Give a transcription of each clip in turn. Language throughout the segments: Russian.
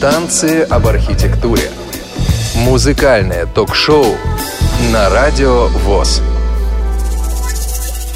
Танцы об архитектуре. Музыкальное ток-шоу на радио ВОЗ.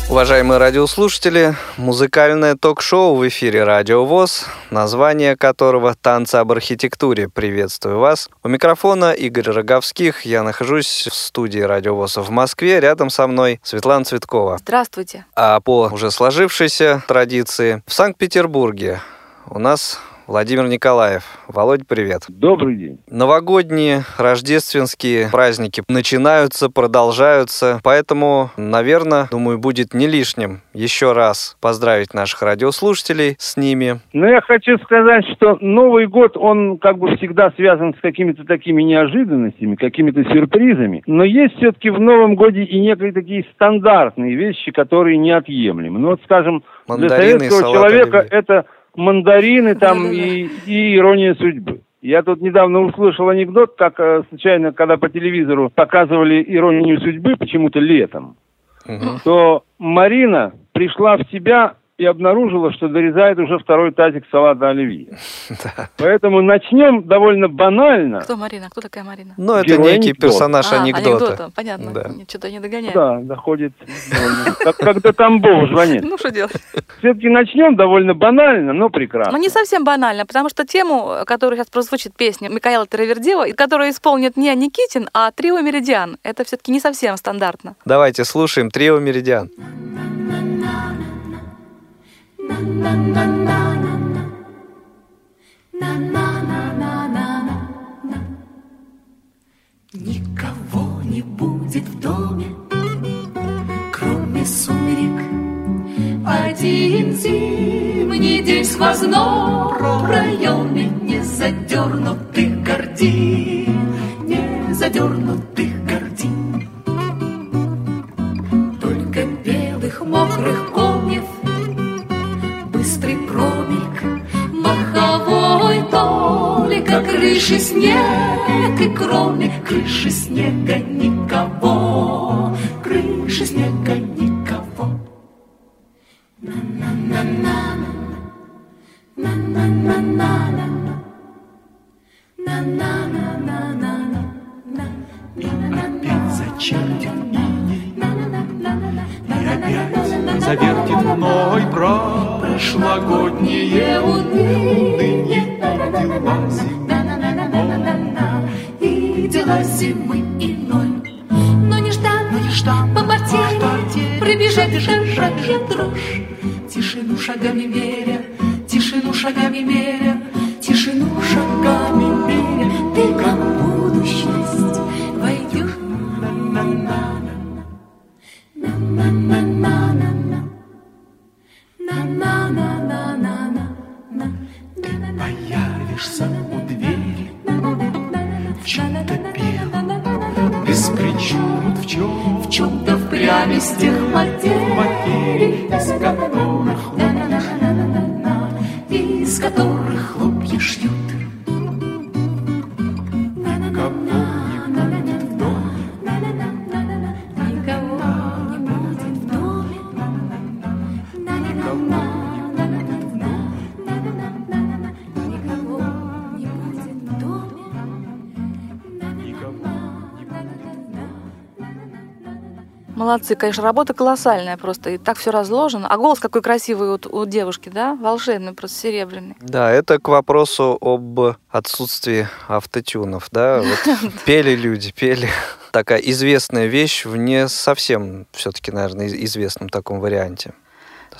Уважаемые радиослушатели, музыкальное ток-шоу в эфире Радио ВОЗ, название которого «Танцы об архитектуре». Приветствую вас. У микрофона Игорь Роговских. Я нахожусь в студии Радио ВОЗ в Москве. Рядом со мной Светлана Цветкова. Здравствуйте. А по уже сложившейся традиции в Санкт-Петербурге у нас Владимир Николаев. Володь, привет. Добрый день. Новогодние, рождественские праздники начинаются, продолжаются. Поэтому, наверное, думаю, будет не лишним еще раз поздравить наших радиослушателей с ними. Но я хочу сказать, что Новый год, он как бы всегда связан с какими-то такими неожиданностями, какими-то сюрпризами. Но есть все-таки в Новом годе и некие такие стандартные вещи, которые неотъемлемы. Ну вот, скажем, Мандарины для советского человека оливье. это мандарины там и, и ирония судьбы. Я тут недавно услышал анекдот, как э, случайно, когда по телевизору показывали иронию судьбы почему-то летом, Мгм. то Марина пришла в себя и обнаружила, что дорезает уже второй тазик салата оливье. Поэтому начнем довольно банально. Кто Марина? Кто такая Марина? Ну, это Герой некий анекдота. персонаж А, анекдота. Понятно. Да. Что-то не догоняю. Да, доходит. когда Тамбов звонит. Ну, что делать? Все-таки начнем довольно банально, но прекрасно. Ну, не совсем банально, потому что тему, которую сейчас прозвучит песня Микаэла Травердева, и которую исполнит не Никитин, а трио Меридиан, это все-таки не совсем стандартно. Давайте слушаем трио Меридиан. Никого не будет в доме, кроме сумерек. Один зимний день сквозной проеме не задернутых гордин, не задернутых гордин. Только белых мокрых комьев, маховой толика, крыши снег, и кроме крыши снега никого, крыши снега никого. опять зачертит иней, И опять завертит мной прошлогодние уныние дела зимы. И дела зимы иной. Но нежданно, нежданно по потере Пробежать шагами дрожь. Тишину шагами меря, тишину шагами меря, тех материй, из которых Молодцы, конечно, работа колоссальная просто, и так все разложено. А голос какой красивый вот у девушки, да? Волшебный, просто серебряный. Да, это к вопросу об отсутствии автотюнов, да, вот пели люди, пели. Такая известная вещь в не совсем, все-таки, наверное, из- известном таком варианте.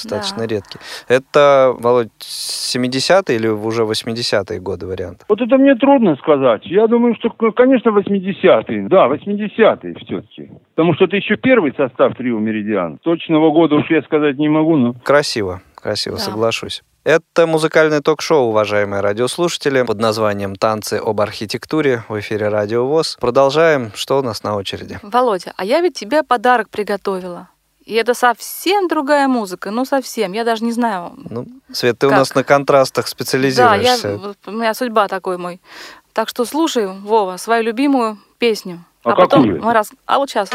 Достаточно Да. редкий. Это, Володь, 70-е или уже 80-е годы вариант? Вот это мне трудно сказать. Я думаю, что, ну, конечно, 80-е. Да, 80-е все-таки. Потому что это еще первый состав трио «Меридиан». Точного года уж я сказать не могу, но... Красиво, красиво, Да. соглашусь. Это музыкальное ток-шоу, уважаемые радиослушатели, под названием «Танцы об архитектуре» в эфире Радио ВОЗ. Продолжаем. Что у нас на очереди? Володя, а я ведь тебе подарок приготовила. И это совсем другая музыка, ну совсем, я даже не знаю. Ну, Свет, ты у Как? нас на контрастах Да, я, специализируешься. у меня судьба такой мой. Так что слушай, Вова, свою любимую песню. А потом какую мы раз... А вот сейчас.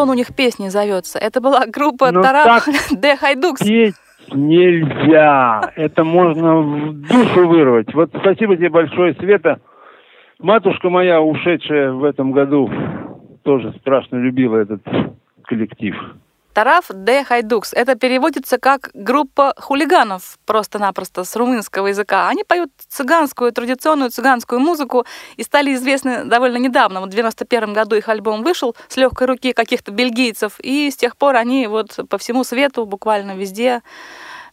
Стон у них песней зовется. Это была группа Тарах так Де Хайдукс. Петь нельзя. Это можно в душу вырвать. Вот спасибо тебе большое, Света. Матушка моя, ушедшая в этом году, тоже страшно любила этот коллектив. Тараф де Хайдукс. Это переводится как группа хулиганов, просто-напросто с румынского языка. Они поют цыганскую, традиционную цыганскую музыку и стали известны довольно недавно. Вот в 91 году их альбом вышел с легкой руки каких-то бельгийцев, и с тех пор они вот по всему свету, буквально везде,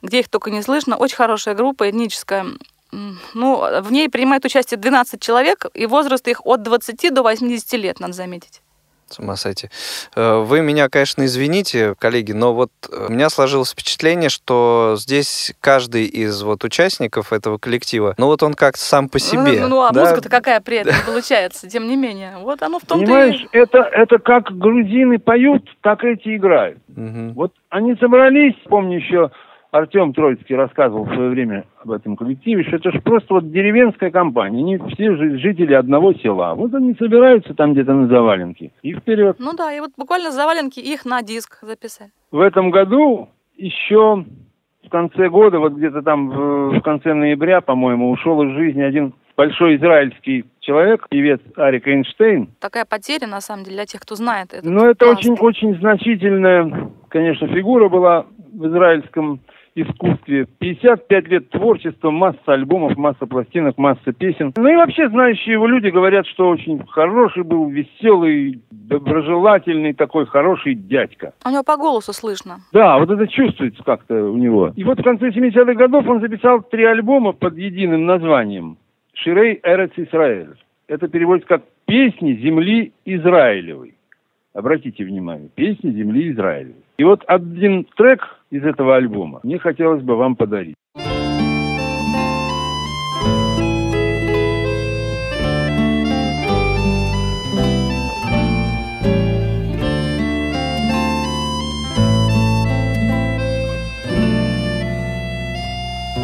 где их только не слышно. Очень хорошая группа, этническая. Ну, в ней принимает участие 12 человек, и возраст их от 20 до 80 лет, надо заметить. С ума сойти. Э, Вы меня, конечно, извините, коллеги, но вот э, у меня сложилось впечатление, что здесь каждый из вот участников этого коллектива, ну вот он как-то сам по себе. Ну, ну, а да? музыка-то какая при этом получается, тем не менее. Вот оно в том-то Понимаешь, и... это, это как грузины поют, так эти играют. Мгм. Вот они собрались, помню еще Артем Троицкий рассказывал в свое время об этом коллективе, что это же просто вот деревенская компания, они все жи- жители одного села. Вот они собираются там где-то на заваленке и вперед. Ну да, и вот буквально заваленки их на диск записали. В этом году еще в конце года, вот где-то там в, в конце ноября, по-моему, ушел из жизни один большой израильский человек, певец Арик Эйнштейн. Такая потеря, на самом деле, для тех, кто знает это. Но это очень, очень значительная, конечно, фигура была в израильском искусстве. 55 лет творчества, масса альбомов, масса пластинок, масса песен. Ну и вообще знающие его люди говорят, что очень хороший был, веселый, доброжелательный такой хороший дядька. У него по голосу слышно. Да, вот это чувствуется как-то у него. И вот в конце 70-х годов он записал три альбома под единым названием «Ширей Эрец Исраэль». Это переводится как «Песни земли Израилевой». Обратите внимание, «Песни земли Израилевой». И вот один трек из этого альбома мне хотелось бы вам подарить.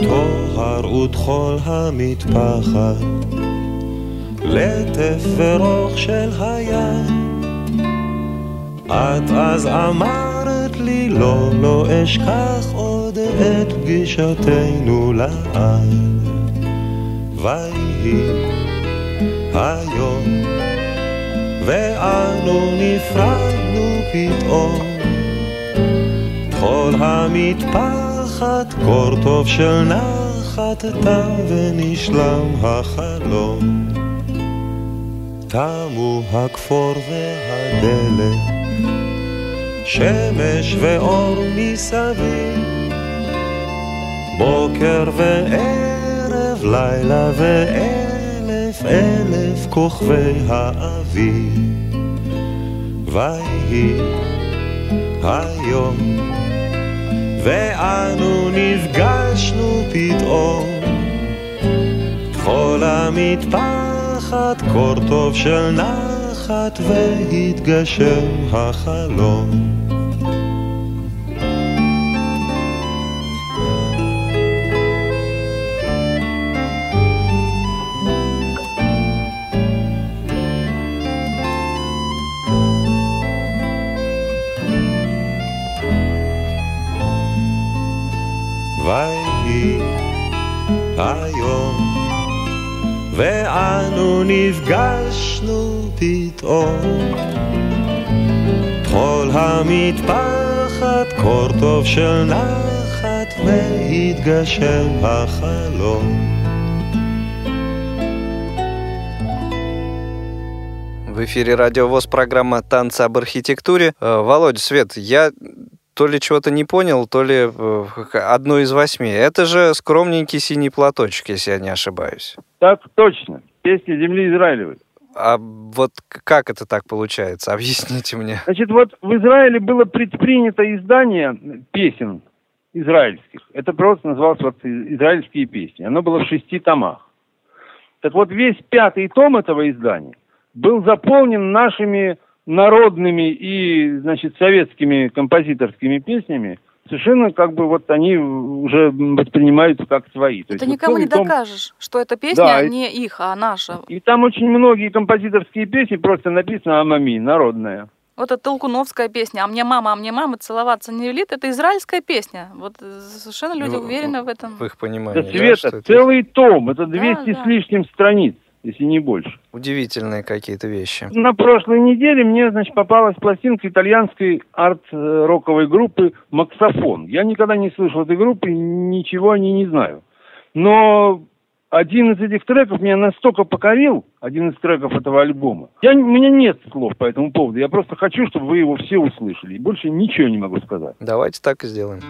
טוהר וטחול המטפחת, לטף ורוך של הים. את אז אמרת לי לא, לא אשכח עוד את פגישתנו לעד. ויהי היום, ואנו נפרדנו פתאום. טחול המטפחת, קור טוב של נחת, תם ונשלם החלום. תמו הכפור והדלק, שמש ואור מסביב, בוקר וערב, לילה ואלף אלף כוכבי האביב. ויהי היום, ואנו נפגשנו פתאום, כל המטפחת, קור טוב של נחת, והתגשם החלום. ויהי היום, ואנו נפגשנו פתאום. טחול המטפחת, קור טוב של נחת, והתגשם החלום. В эфире Радио ВОЗ программа «Танцы об архитектуре». Э, Володя, Свет, я то ли чего-то не понял, то ли э, одно из восьми. Это же скромненький синий платочек, если я не ошибаюсь. Так точно. Песня земли Израилевой. А вот как это так получается? Объясните мне. Значит, вот в Израиле было предпринято издание песен израильских. Это просто называлось вот «Израильские песни». Оно было в шести томах. Так вот, весь пятый том этого издания был заполнен нашими народными и, значит, советскими композиторскими песнями, совершенно как бы вот они уже воспринимаются как свои. То Ты есть вот никому не целый том- докажешь, что эта песня Да, и- не их, а наша. И там очень многие композиторские песни просто написано «Амами», народная. Вот это Толкуновская песня «А мне мама, а мне мама целоваться не велит» — это израильская песня. Вот э, совершенно люди Ну, уверены в этом. В их Да, понимании. да, Света, это целый том, это 200 да. с лишним страниц, если не больше. Удивительные какие-то вещи. На прошлой неделе мне, значит, попалась пластинка итальянской арт-роковой группы «Максофон». Я никогда не слышал этой группы, ничего о ней не знаю. Но один из этих треков меня настолько покорил, один из треков этого альбома. Я, у меня нет слов по этому поводу. Я просто хочу, чтобы вы его все услышали. И больше ничего не могу сказать. Давайте так и сделаем.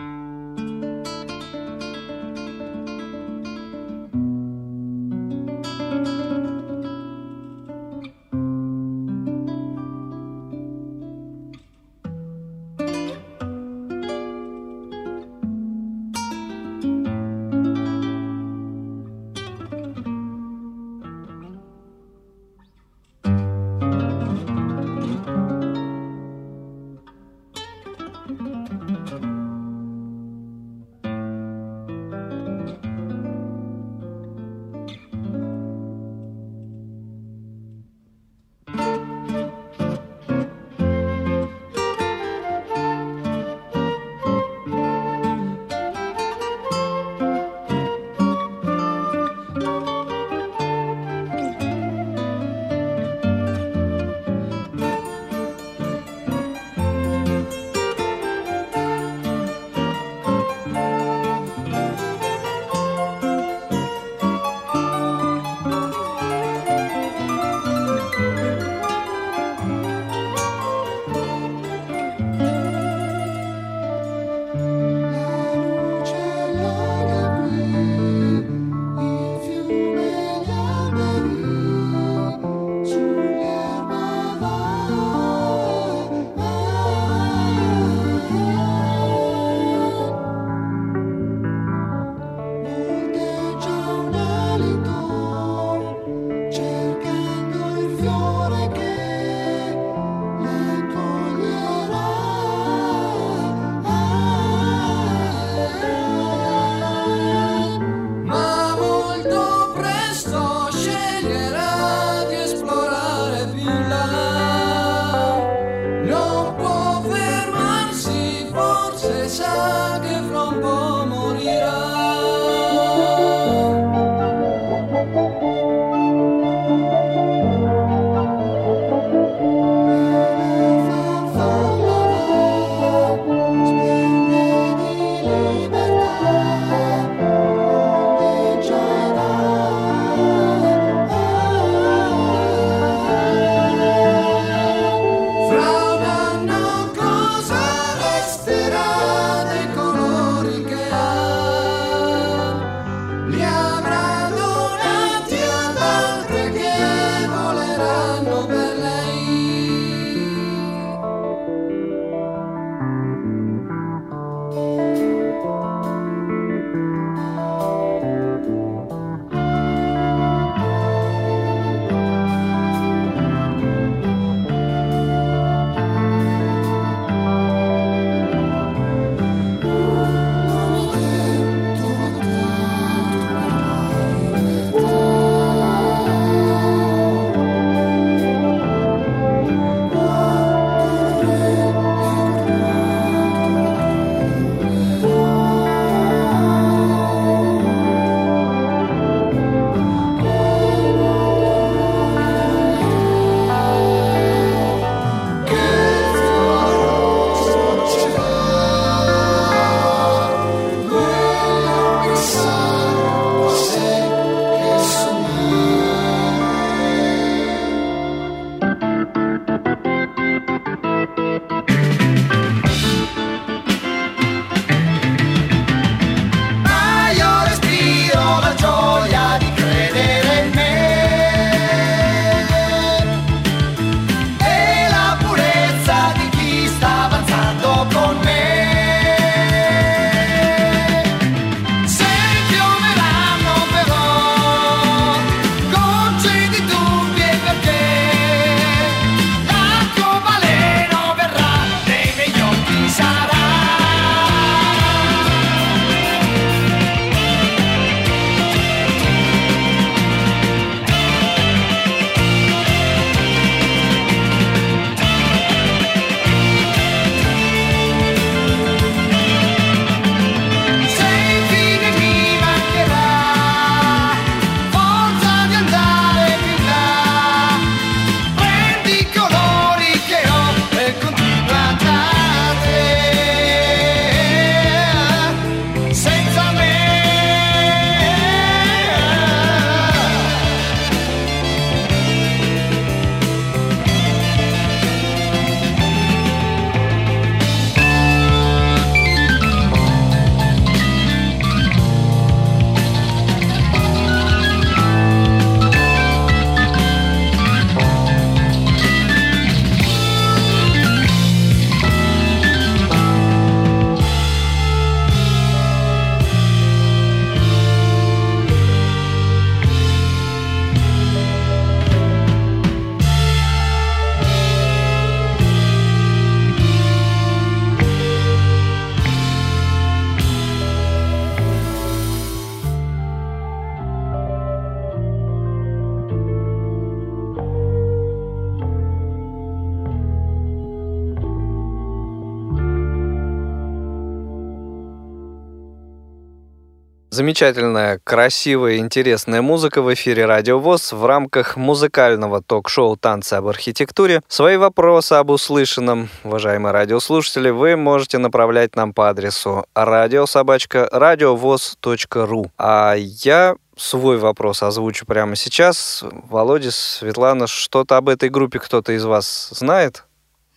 Замечательная, красивая, интересная музыка в эфире Радио ВОЗ в рамках музыкального ток-шоу «Танцы об архитектуре». Свои вопросы об услышанном, уважаемые радиослушатели, вы можете направлять нам по адресу радиособачка радиовоз.ру. А я свой вопрос озвучу прямо сейчас. Володя, Светлана, что-то об этой группе кто-то из вас знает?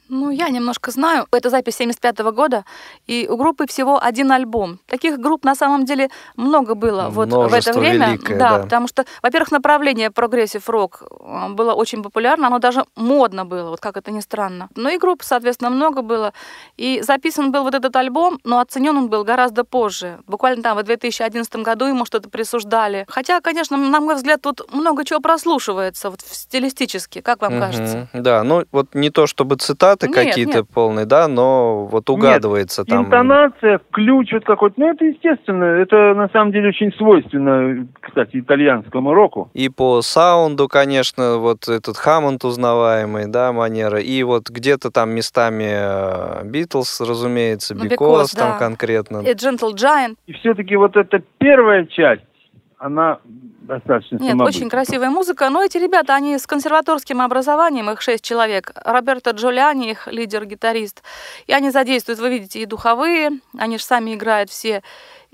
Ну, я немножко знаю. Это запись 75 года, и у группы всего один альбом. Таких групп на самом деле много было вот в это время. Великое, да, да, потому что, во-первых, направление progressive rock э, было очень популярно, оно даже модно было, вот как это ни странно. Ну и групп, соответственно, много было. И записан был вот этот альбом, но оценен он был гораздо позже. Буквально там в 2011 году ему что-то присуждали. Хотя, конечно, на мой взгляд, тут много чего прослушивается вот стилистически. Как вам Мгм. кажется? Да, ну вот не то чтобы цитаты Нет, какие-то нет. полные, да, но вот угадывается там. Интонация, ключ вот какой-то. Ну, это естественно. Это на самом деле очень свойственно, кстати, итальянскому року. И по саунду, конечно, вот этот Хаммонд узнаваемый, да, манера. И вот где-то там местами Битлз, разумеется, Ну, Бикос Because, там да. конкретно. И Gentle Giant. И все-таки вот эта первая часть, она достаточно Нет, очень красивая музыка. Но эти ребята, они с консерваторским образованием, их шесть человек. Роберто Джулиани, их лидер-гитарист. И они задействуют, вы видите, и духовые, они же сами играют все.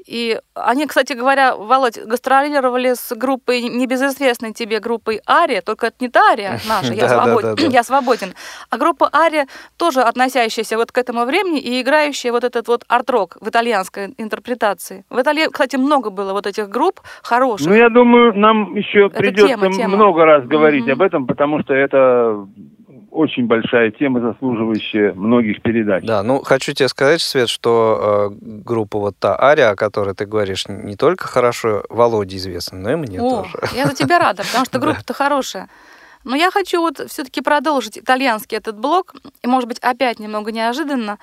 И они, кстати говоря, Володь, гастролировали с группой, небезызвестной тебе группой Ария, только это не та Ария наша, я, Да, да, свободен, да, да. я свободен, а группа Ария тоже относящаяся вот к этому времени и играющая вот этот вот арт-рок в итальянской интерпретации. В Италии, кстати, много было вот этих групп хороших. Ну, я думаю, нам еще Это придется тема, тема. много раз говорить Мгм. об этом, потому что это очень большая тема, заслуживающая многих передач. Да, ну хочу тебе сказать, Свет, что э, группа вот та Ария, о которой ты говоришь, не только хорошо Володе известна, но и мне О, тоже. я за тебя рада, потому что группа-то хорошая. Но я хочу вот все-таки продолжить итальянский этот блок, и, может быть, опять немного неожиданно,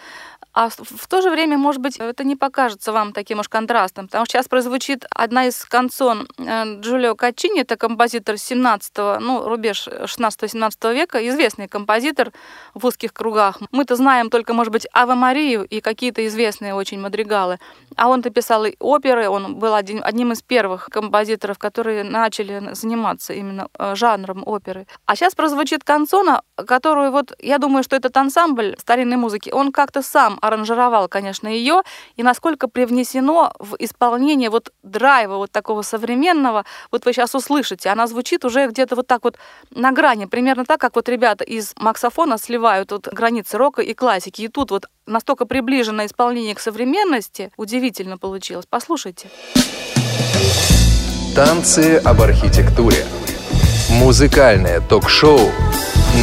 а в то же время, может быть, это не покажется вам таким уж контрастом, потому что сейчас прозвучит одна из канцон э, Джулио Качини, это композитор 17 ну, рубеж 16-17 века, известный композитор в узких кругах. Мы-то знаем только, может быть, Ава Марию и какие-то известные очень мадригалы. А он-то писал и оперы, он был один, одним из первых композиторов, которые начали заниматься именно э, жанром оперы. А сейчас прозвучит канцона, которую вот, я думаю, что этот ансамбль старинной музыки, он как-то сам аранжировал, конечно, ее, и насколько привнесено в исполнение вот драйва вот такого современного, вот вы сейчас услышите, она звучит уже где-то вот так вот на грани, примерно так, как вот ребята из максофона сливают вот границы рока и классики, и тут вот настолько приближено исполнение к современности, удивительно получилось. Послушайте. Танцы об архитектуре. Музыкальное ток-шоу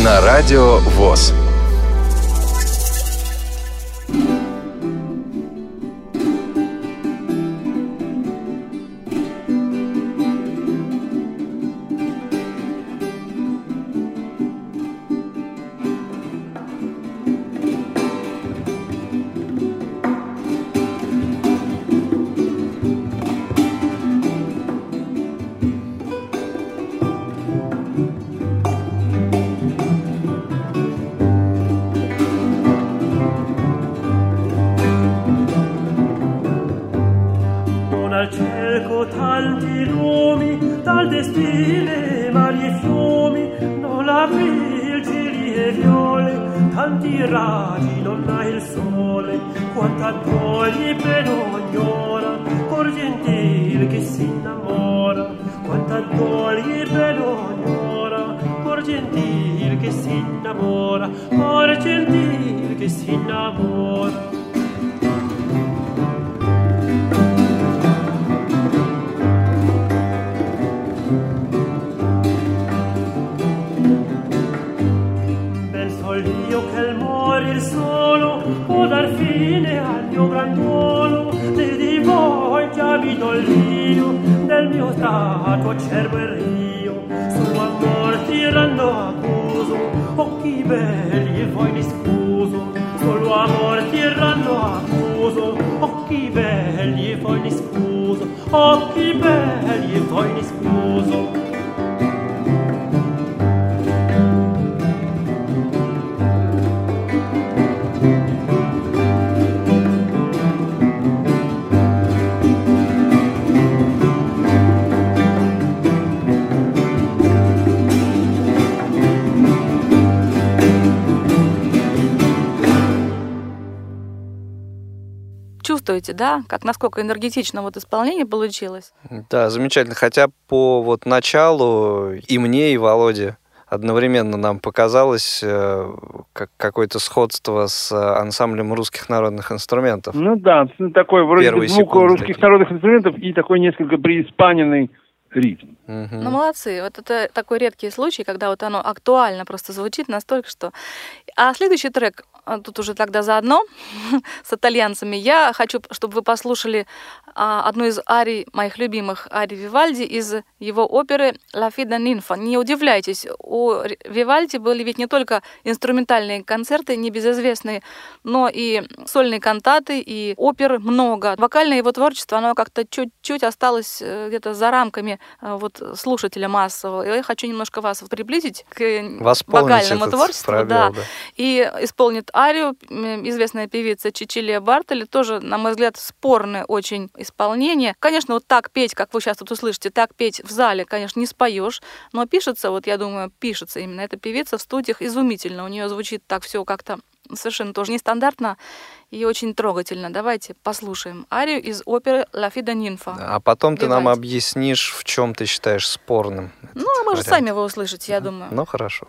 на Радио ВОЗ. Non al cielo tanti lumi, dal destile mari e fiumi, non aprì giri e viole, tanti raggi non ha il sole, quanta togli per ogni ora, cor gentil che si innamora, quanta togli per ogni ora, cor gentil che si innamora, cor gentil che si innamora. Dar fine al mio gran duolo ne di voi vi do l'io del mio stato acerbo e rio. Su amor tirando accuso occhi belli e voi mi scuso? Solo amor tirando accuso occhi belli e voi mi scuso? Occhi belli чувствуете, да, как насколько энергетично вот исполнение получилось? Да, замечательно. Хотя по вот началу и мне, и Володе одновременно нам показалось э, как какое-то сходство с ансамблем русских народных инструментов. Ну да, такой вроде Первые звук русских такие. народных инструментов и такой несколько преиспаненный ритм. Мгм. Ну, молодцы. Вот это такой редкий случай, когда вот оно актуально просто звучит настолько, что... А следующий трек, тут уже тогда заодно с итальянцами, я хочу, чтобы вы послушали а, одну из арий, моих любимых арий Вивальди из его оперы «La Fida Ninfa». Не удивляйтесь, у Вивальди были ведь не только инструментальные концерты, небезызвестные, но и сольные кантаты, и оперы много. Вокальное его творчество, оно как-то чуть-чуть осталось э, где-то за рамками э, вот слушателя массового. И я хочу немножко вас приблизить к Восполнить вокальному творчеству. пробел, да. да. И исполнит арию известная певица Чичилия Бартоли. Тоже, на мой взгляд, спорное очень исполнение. Конечно, вот так петь, как вы сейчас тут услышите, так петь в зале, конечно, не споешь, но пишется, вот я думаю, пишется именно эта певица в студиях изумительно. У нее звучит так все как-то совершенно тоже нестандартно и очень трогательно. Давайте послушаем арию из оперы «La Fida Ninfa». А потом ты нам Вивальди. объяснишь, в чем ты считаешь спорным. Ну, а вы же сами его услышите, я думаю. Ну, хорошо.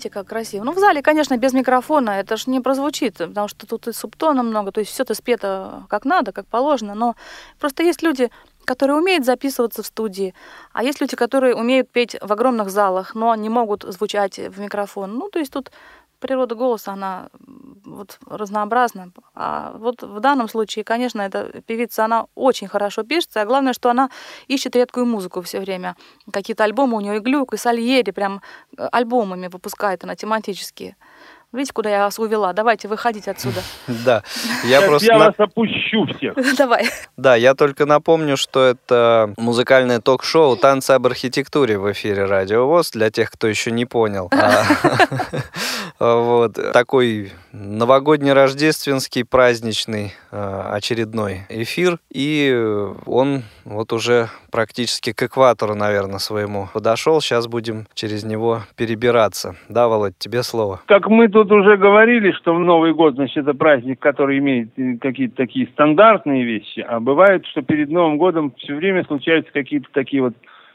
Видите, как красиво. Ну, в зале, конечно, без микрофона это ж не прозвучит, потому что тут и субтона много, то есть все это спето как надо, как положено, но просто есть люди, которые умеют записываться в студии, а есть люди, которые умеют петь в огромных залах, но не могут звучать в микрофон. Ну, то есть тут природа голоса, она вот разнообразна. А вот в данном случае, конечно, эта певица, она очень хорошо пишется, а главное, что она ищет редкую музыку все время. Какие-то альбомы у нее и Глюк, и Сальери, прям э, альбомами выпускает она тематические. Видите, куда я вас увела? Давайте выходите отсюда. Да, я просто... я вас опущу всех. Давай. Да, я только напомню, что это музыкальное ток-шоу «Танцы об архитектуре» в эфире Радио ВОЗ, для тех, кто еще не понял. Вот, такой новогодний, рождественский, праздничный э, очередной эфир, и э, он вот уже практически к экватору, наверное, своему подошел. Сейчас будем через него перебираться. Да, Володь, тебе слово. Как мы тут уже говорили, что в Новый год, значит, это праздник, который имеет э, какие-то такие стандартные вещи, а бывает, что перед Новым годом все время случаются какие-то такие вот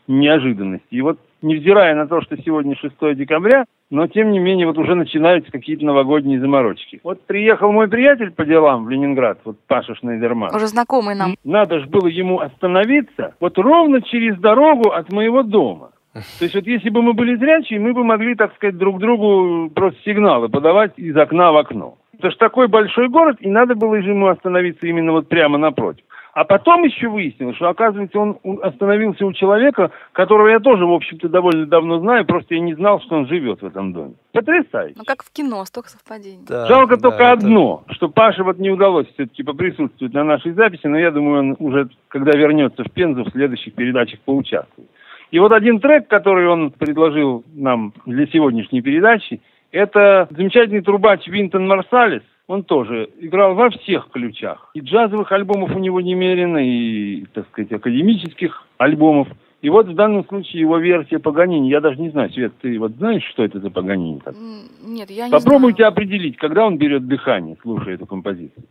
неожиданности. И вот, невзирая на то, что сегодня 6 декабря, но тем не менее вот уже начинаются какие-то новогодние заморочки. Вот приехал мой приятель по делам в Ленинград, вот Паша Шнайдерман. Уже знакомый нам. Надо же было ему остановиться вот ровно через дорогу от моего дома. То есть вот если бы мы были зрячие, мы бы могли, так сказать, друг другу просто сигналы подавать из окна в окно. Это же такой большой город, и надо было же ему остановиться именно вот прямо напротив. А потом еще выяснилось, что, оказывается, он остановился у человека, которого я тоже, в общем-то, довольно давно знаю, просто я не знал, что он живет в этом доме. Потрясающе. Ну, как в кино, столько совпадений. Да, Жалко да, только это- одно, что Паше вот не удалось все-таки поприсутствовать на нашей записи, но я думаю, он уже, когда вернется в Пензу, в следующих передачах поучаствует. И вот один трек, который он предложил нам для сегодняшней передачи, это замечательный трубач Винтон Марсалис. Он тоже играл во всех ключах. И джазовых альбомов у него немерено, и, так сказать, академических альбомов. И вот в данном случае его версия Паганини. Я даже не знаю, Свет, ты вот знаешь, что это за Паганини? Нет, я не Попробуйте знаю. определить, когда он берет дыхание, слушая эту композицию.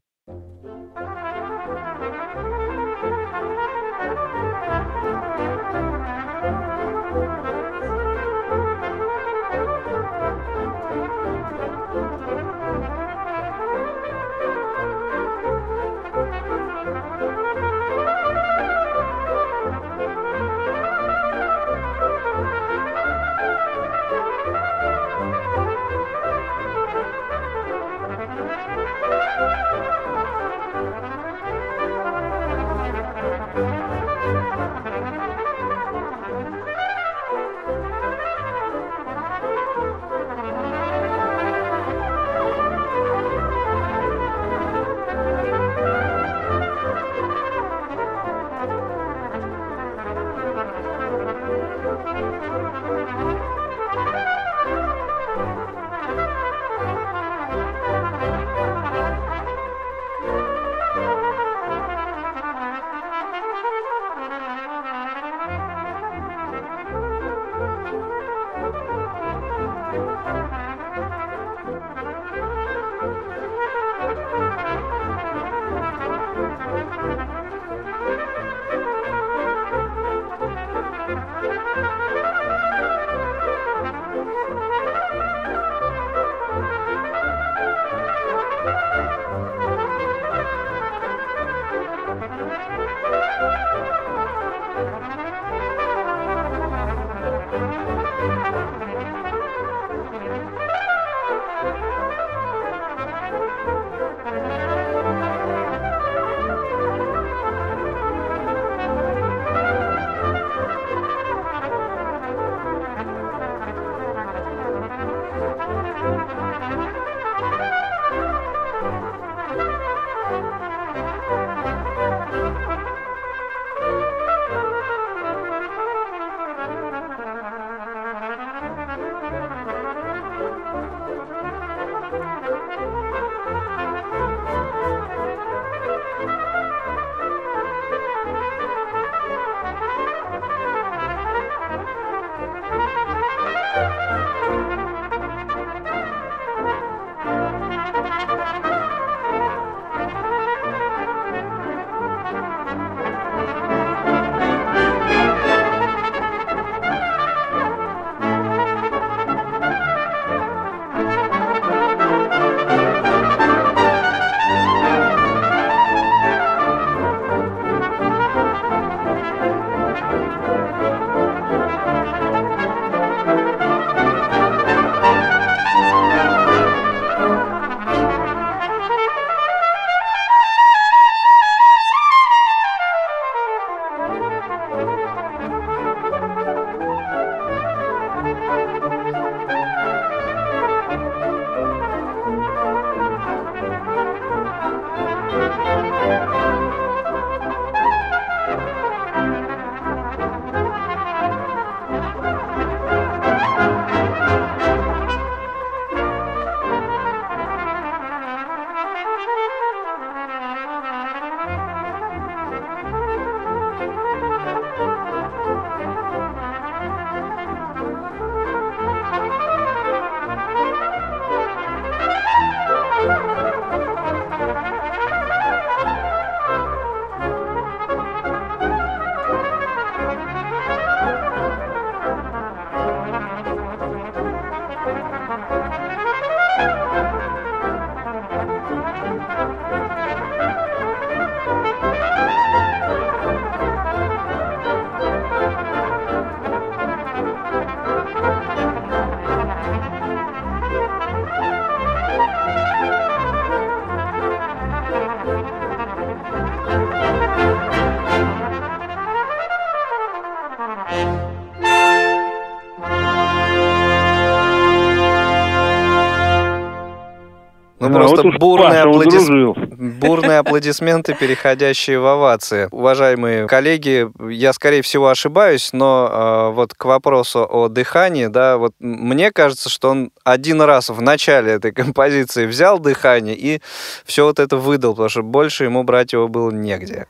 Это уж бурные, Паша аплодис- удружил. бурные аплодисменты, переходящие в овации. Уважаемые коллеги, я, скорее всего, ошибаюсь, но э, вот к вопросу о дыхании, да, вот мне кажется, что он один раз в начале этой композиции взял дыхание и все вот это выдал, потому что больше ему брать его было негде.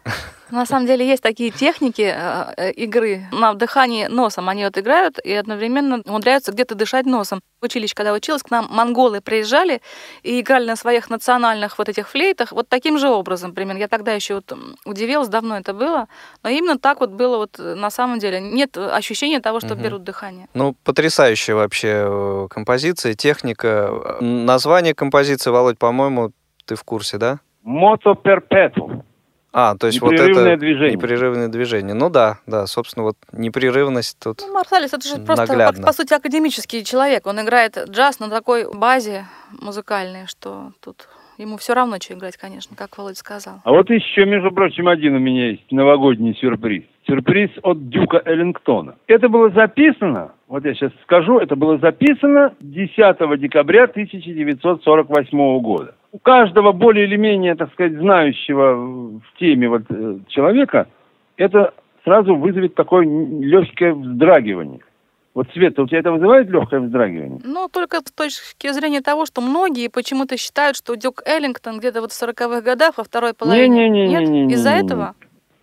На самом деле есть такие техники э, э, игры на дыхании носом. Они вот играют и одновременно умудряются где-то дышать носом. В училище, когда училась, к нам монголы приезжали и играли на своих национальных вот этих флейтах вот таким же образом примерно. Я тогда еще вот удивилась, давно это было, но именно так вот было вот э, на самом деле. Нет ощущения того, что Мгм. берут дыхание. Ну, потрясающая вообще композиция, техника. Название композиции, Володь, по-моему, ты в курсе, да? Мото перпету. А, то есть вот Непрерывное это движение. непрерывное движение. Ну да, да, собственно, вот непрерывность тут. Ну, Марсалис, это же просто, Наглядно. как, по сути, академический человек. Он играет джаз на такой базе музыкальной, что тут ему все равно, что играть, конечно, как Володя сказал. А вот еще, между прочим, один у меня есть новогодний сюрприз. Сюрприз от Дюка Эллингтона. Это было записано, вот я сейчас скажу, это было записано 10 декабря 1948 года. У каждого более или менее, так сказать, знающего в теме вот, э, человека, это сразу вызовет такое легкое вздрагивание. Вот, Света, у тебя это вызывает легкое вздрагивание? Ну, только с точки зрения того, что многие почему-то считают, что Дюк Эллингтон где-то вот в 40-х годах, во второй половине. Нет? Из-за этого?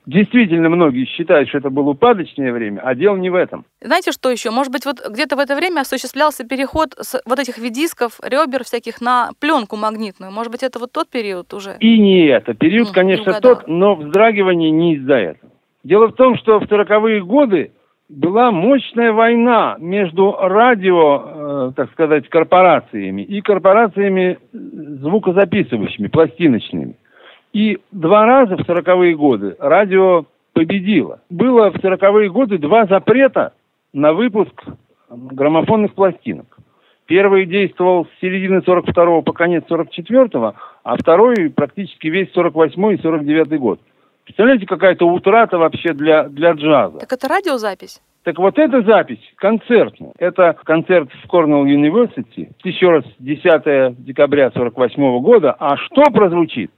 Действительно, многие считают, что это было упадочное время, а дело не в этом. Знаете, что еще? Может быть, вот где-то в это время осуществлялся переход с вот этих видисков, ребер всяких на пленку магнитную. Может быть, это вот тот период уже? И не это. Период, Ну, конечно, тот, но вздрагивание не из-за этого. Дело в том, что в 40-е годы была мощная война между радио, э, так сказать, корпорациями и корпорациями э, звукозаписывающими, пластиночными. И два раза в 40-е годы радио победило. Было в 40-е годы два запрета на выпуск граммофонных пластинок. Первый действовал с середины 42 по конец 44 а второй практически весь 48 и 49 год. Представляете, какая-то утрата вообще для, для джаза. Так это радиозапись? Так вот эта запись концертная. Это концерт в Корнелл University. Еще раз, 10 декабря 48 года. А что прозвучит?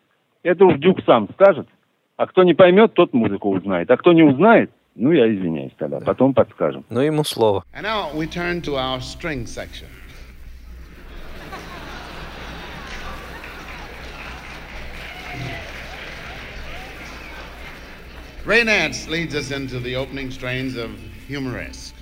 Это уж Дюк сам скажет. А кто не поймет, тот музыку узнает. А кто не узнает, ну, я извиняюсь тогда. Потом подскажем. Ну, ему слово. And now we turn to our string section. Ray Nance leads us into the opening strains of Humoresque.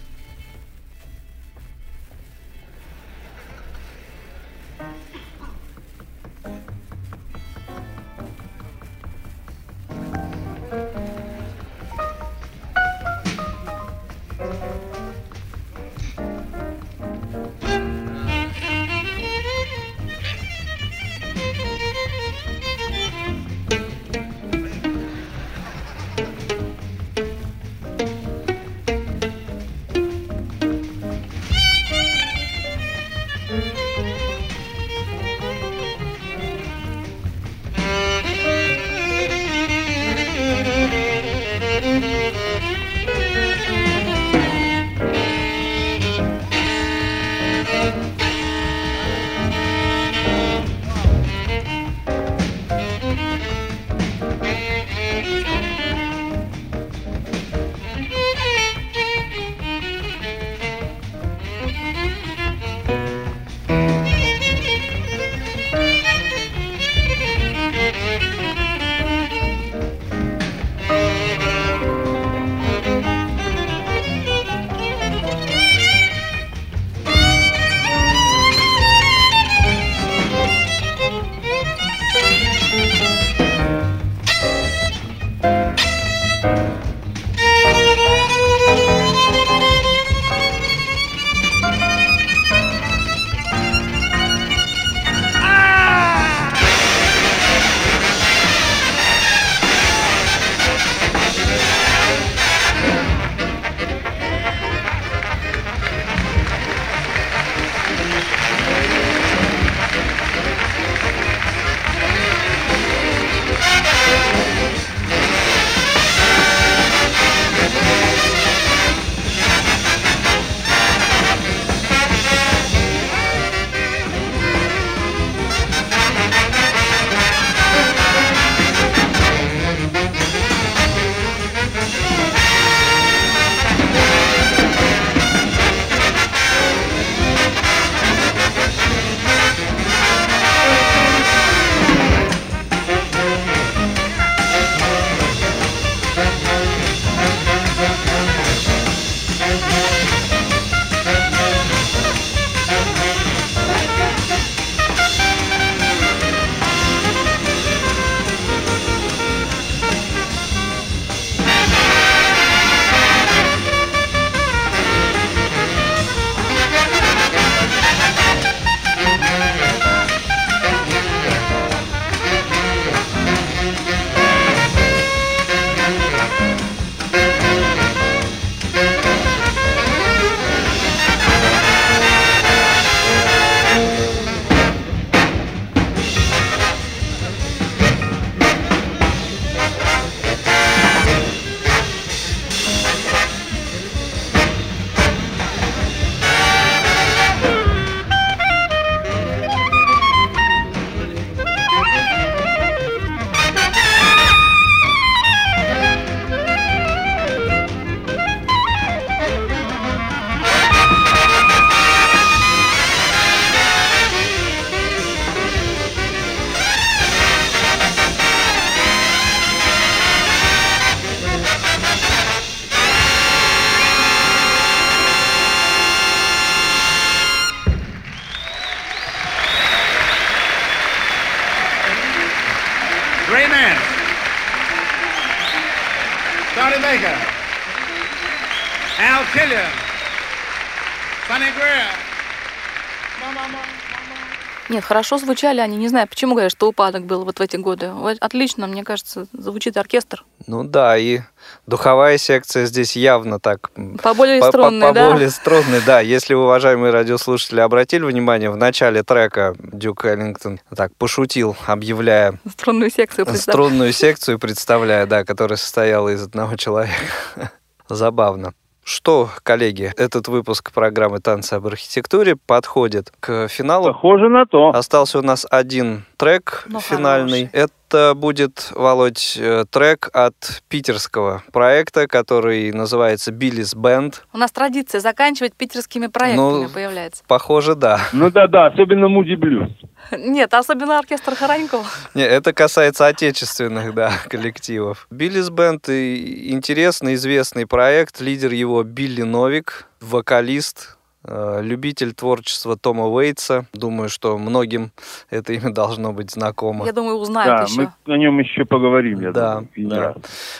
Хорошо звучали они. Не знаю, почему говорят, что упадок был вот в эти годы. Отлично, мне кажется, звучит оркестр. Ну да, и духовая секция здесь явно так... Поболее по- по- струнная, да? Поболее струнная, да. Если уважаемые радиослушатели обратили внимание, в начале трека Дюк Эллингтон так пошутил, объявляя Струнную секцию представь. струнную секцию, представляя, да, которая состояла из одного человека. Забавно. Что, коллеги, этот выпуск программы «Танцы об архитектуре» подходит к финалу. Похоже на то. Остался у нас один трек Но финальный. хороший. Это будет, Володь, э, трек от питерского проекта, который называется «Биллис Бенд». У нас традиция заканчивать питерскими проектами Ну, появляется. Похоже, да. Ну да-да, особенно Муди Блюз. Нет, особенно оркестр Хоронькова. Не, это касается отечественных, да, коллективов. Биллис Бенд интересный, известный проект. Лидер его Билли Новик, вокалист, любитель творчества Тома Уэйтса. Думаю, что многим это имя должно быть знакомо. Я думаю, узнают Да, еще. мы о нем еще поговорим, я Да, думаю, да.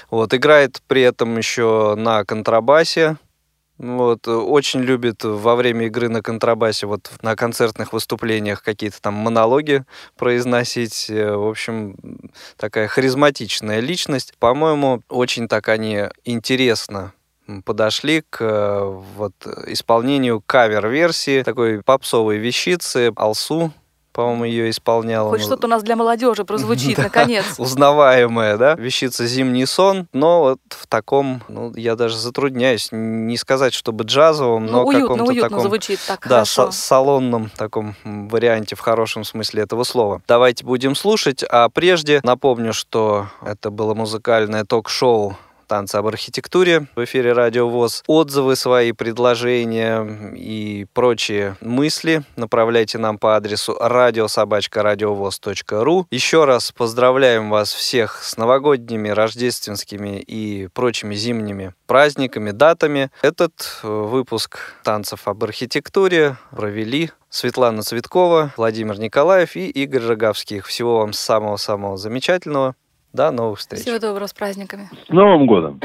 Вот, играет при этом еще на контрабасе. Вот, э, очень любит во время игры на контрабасе, вот на концертных выступлениях какие-то там монологи произносить. Э, В общем, такая харизматичная личность. По-моему, очень так они интересно подошли к э, вот исполнению кавер-версии такой попсовой вещицы Алсу, по-моему, ее исполнял. Хоть Ну, что-то у нас для молодежи прозвучит, Да. наконец. узнаваемая, да, вещица «Зимний сон», но вот в таком, ну, я даже затрудняюсь не сказать, чтобы джазовом, но Ну, уютно, каком-то уютно таком, звучит так да, са- салонном таком варианте, в хорошем смысле этого слова. Давайте будем слушать, а прежде напомню, что это было музыкальное ток-шоу танцы об архитектуре в эфире Радио ВОЗ. Отзывы свои, предложения и прочие мысли направляйте нам по адресу радиособачка.радиовоз.ру. Еще раз поздравляем вас всех с новогодними, рождественскими и прочими зимними праздниками, датами. Этот э, выпуск танцев об архитектуре провели Светлана Цветкова, Владимир Николаев и Игорь Роговских. Всего вам самого-самого замечательного. До новых встреч. Всего доброго с праздниками. С Новым годом!